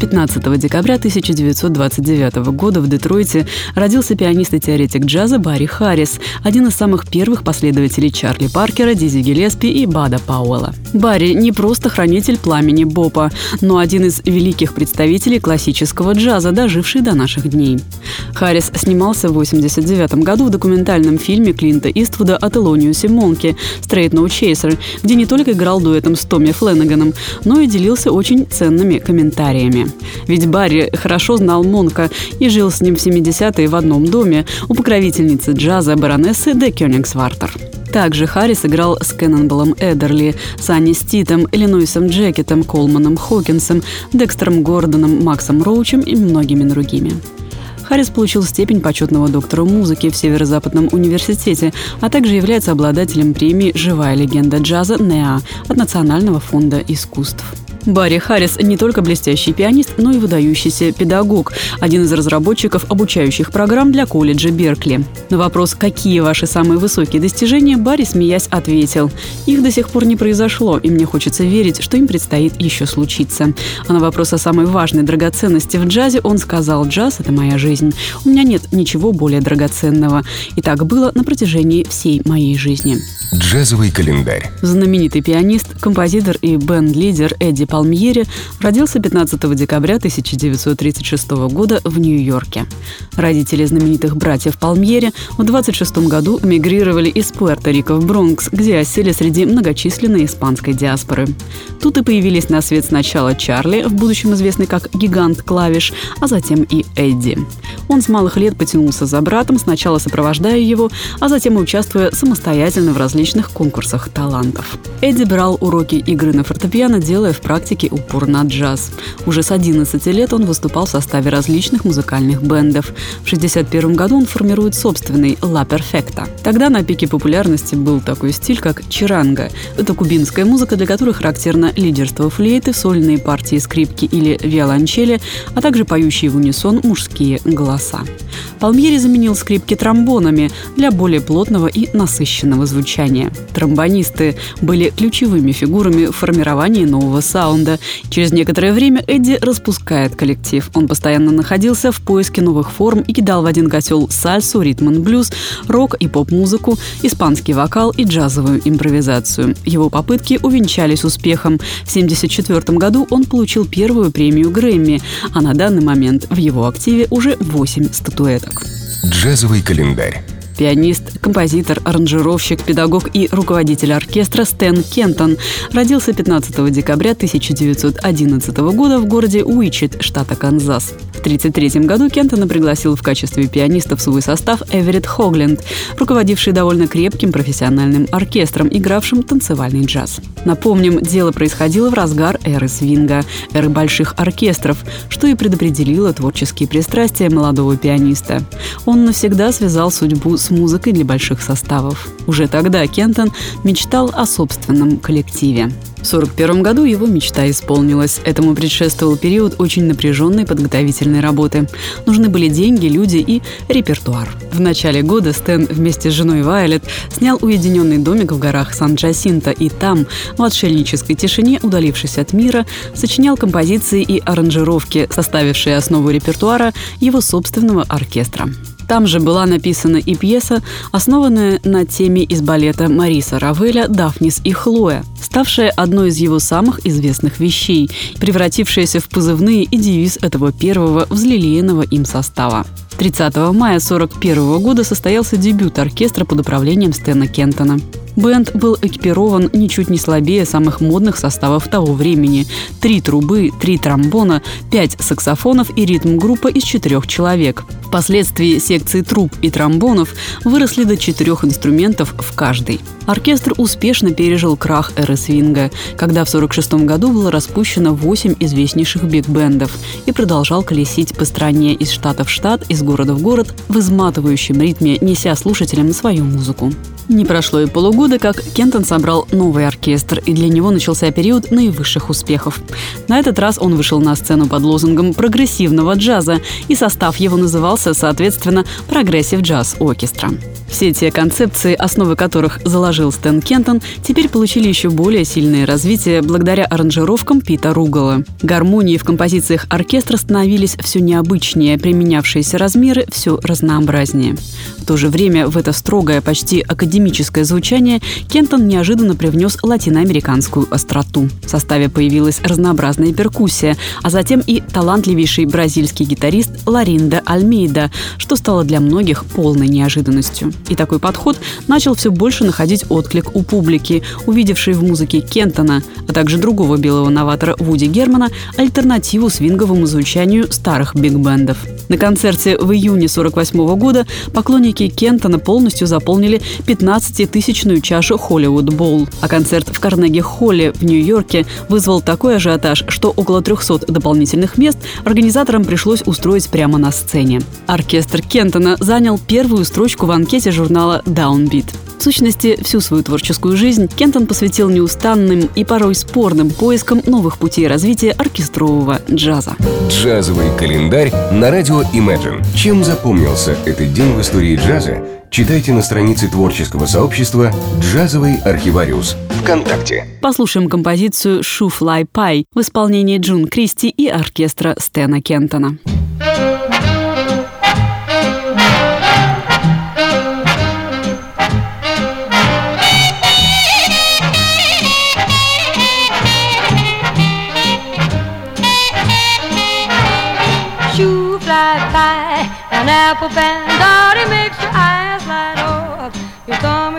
15 декабря 1929 года в Детройте родился пианист и теоретик джаза Барри Харрис, один из самых первых последователей Чарли Паркера, Дизи Гелеспи и Бада Пауэлла. Барри не просто хранитель пламени Бопа, но один из великих представителей классического джаза, доживший до наших дней. Харрис снимался в 1989 году в документальном фильме Клинта Иствуда о Телониусе Монке «Straight No Chaser», где не только играл дуэтом с Томми Фленаганом, но и делился очень ценными комментариями. Ведь Барри хорошо знал Монка и жил с ним в 70-е в одном доме у покровительницы джаза баронессы Де Кёнигсвартер. Также Харрис играл с Кеннонболом Эдерли, Санни Ститом, Иллинойсом Джекетом, Колманом Хокинсом, Декстером Гордоном, Максом Роучем и многими другими. Харрис получил степень почетного доктора музыки в Северо-Западном университете, а также является обладателем премии «Живая легенда джаза» НЕА от Национального фонда искусств. Барри Харрис не только блестящий пианист, но и выдающийся педагог, один из разработчиков обучающих программ для колледжа Беркли. На вопрос «Какие ваши самые высокие достижения?» Барри, смеясь, ответил «Их до сих пор не произошло, и мне хочется верить, что им предстоит еще случиться». А на вопрос о самой важной драгоценности в джазе он сказал «Джаз – это моя жизнь. У меня нет ничего более драгоценного». И так было на протяжении всей моей жизни. Джазовый календарь. Знаменитый пианист, композитор и бенд-лидер Эдди Палмьери родился 15 декабря 1936 года в Нью-Йорке. Родители знаменитых братьев Палмьери в 26 году эмигрировали из Пуэрто-Рико в Бронкс, где осели среди многочисленной испанской диаспоры. Тут и появились на свет сначала Чарли, в будущем известный как гигант клавиш, а затем и Эдди. Он с малых лет потянулся за братом, сначала сопровождая его, а затем участвуя самостоятельно в различных конкурсах талантов. Эдди брал уроки игры на фортепиано, делая в практике упор на джаз. Уже с 11 лет он выступал в составе различных музыкальных бендов. В 1961 году он формирует собственный «La Perfecta». Тогда на пике популярности был такой стиль, как чиранга. Это кубинская музыка, для которой характерно лидерство флейты, сольные партии скрипки или виолончели, а также поющие в унисон мужские голоса. Палмьери заменил скрипки тромбонами для более плотного и насыщенного звучания. Тромбонисты были ключевыми фигурами в формировании нового саунда. Через некоторое время Эдди распускает коллектив. Он постоянно находился в поиске новых форм и кидал в один котел сальсу, ритм блюз, рок и поп-музыку, испанский вокал и джазовую импровизацию. Его попытки увенчались успехом. В 1974 году он получил первую премию Грэмми, а на данный момент в его активе уже 8 статуэток. Джазовый календарь пианист, композитор, аранжировщик, педагог и руководитель оркестра Стэн Кентон. Родился 15 декабря 1911 года в городе Уичит, штата Канзас. В 1933 году Кентона пригласил в качестве пианиста в свой состав Эверетт Хогленд, руководивший довольно крепким профессиональным оркестром, игравшим танцевальный джаз. Напомним, дело происходило в разгар эры свинга, эры больших оркестров, что и предопределило творческие пристрастия молодого пианиста. Он навсегда связал судьбу с музыкой для больших составов. Уже тогда Кентон мечтал о собственном коллективе. В 1941 году его мечта исполнилась. Этому предшествовал период очень напряженной подготовительной работы. Нужны были деньги, люди и репертуар. В начале года Стэн вместе с женой Вайлет снял уединенный домик в горах Сан-Джасинто и там, в отшельнической тишине, удалившись от мира, сочинял композиции и аранжировки, составившие основу репертуара его собственного оркестра. Там же была написана и пьеса, основанная на теме из балета Мариса Равеля «Дафнис и Хлоя», ставшая одной из его самых известных вещей, превратившаяся в позывные и девиз этого первого взлелеянного им состава. 30 мая 1941 года состоялся дебют оркестра под управлением Стэна Кентона. Бенд был экипирован ничуть не слабее самых модных составов того времени. Три трубы, три тромбона, пять саксофонов и ритм-группа из четырех человек. Впоследствии секции труб и тромбонов выросли до четырех инструментов в каждой. Оркестр успешно пережил крах эры свинга, когда в 1946 году было распущено восемь известнейших биг-бендов и продолжал колесить по стране из штата в штат, из города в город в изматывающем ритме, неся слушателям свою музыку. Не прошло и полугода, как Кентон собрал новый оркестр, и для него начался период наивысших успехов. На этот раз он вышел на сцену под лозунгом прогрессивного джаза, и состав его назывался, соответственно, «Progressive Jazz Orchestra». Все те концепции, основы которых заложил Стэн Кентон, теперь получили еще более сильное развитие благодаря аранжировкам Пита Ругала. Гармонии в композициях оркестра становились все необычнее, применявшиеся размеры все разнообразнее. В то же время в это строгое, почти академическое звучание Кентон неожиданно привнес латиноамериканскую остроту. В составе появилась разнообразная перкуссия, а затем и талантливейший бразильский гитарист Ларинда Альмейда, что стало для многих полной неожиданностью. И такой подход начал все больше находить отклик у публики, увидевшей в музыке Кентона, а также другого белого новатора Вуди Германа, альтернативу свинговому звучанию старых биг-бендов. На концерте в июне 1948 года поклонники Кентона полностью заполнили 15-тысячную чашу Холливуд Боул, а концерт в Карнеги-Холле в Нью-Йорке вызвал такой ажиотаж, что около 300 дополнительных мест организаторам пришлось устроить прямо на сцене. Оркестр Кентона занял первую строчку в анкете журнала Downbeat. В сущности, всю свою творческую жизнь Кентон посвятил неустанным и порой спорным поискам новых путей развития оркестрового джаза. Джазовый календарь на радио Imagine. Чем запомнился этот день в истории джаза, читайте на странице творческого сообщества «Джазовый архивариус» ВКонтакте. Послушаем композицию «Shoe Fly Pie» в исполнении Джун Кристи и оркестра Стена Кентона.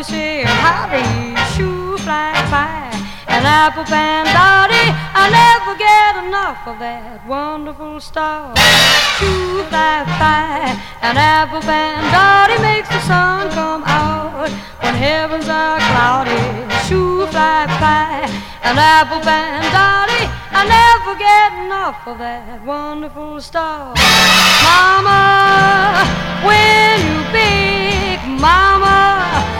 Come and shoe fly pie. An apple bandari, I never get enough of that wonderful stuff. Shoe fly pie. An apple bandari makes the sun come out when heavens are cloudy. Shoe fly pie. An apple bandari, I never get enough of that wonderful stuff. Mama, when you bake, Mama,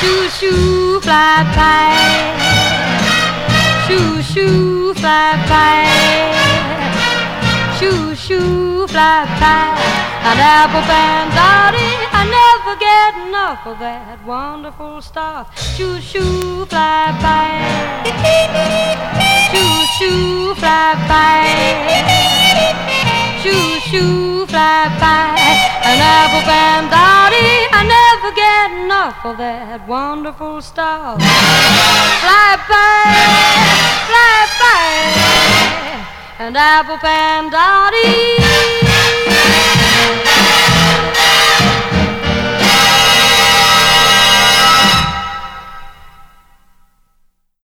shoo, shoo, fly fly shoo shoo fly by. shoo shoo fly by. An apple bandari, I never get enough of that wonderful stuff. Shoo shoo fly by. shoo shoo fly by. shoo shoo fly by. An apple never get enough of that wonderful stuff. Fly by, fly by, and apple pan dotty.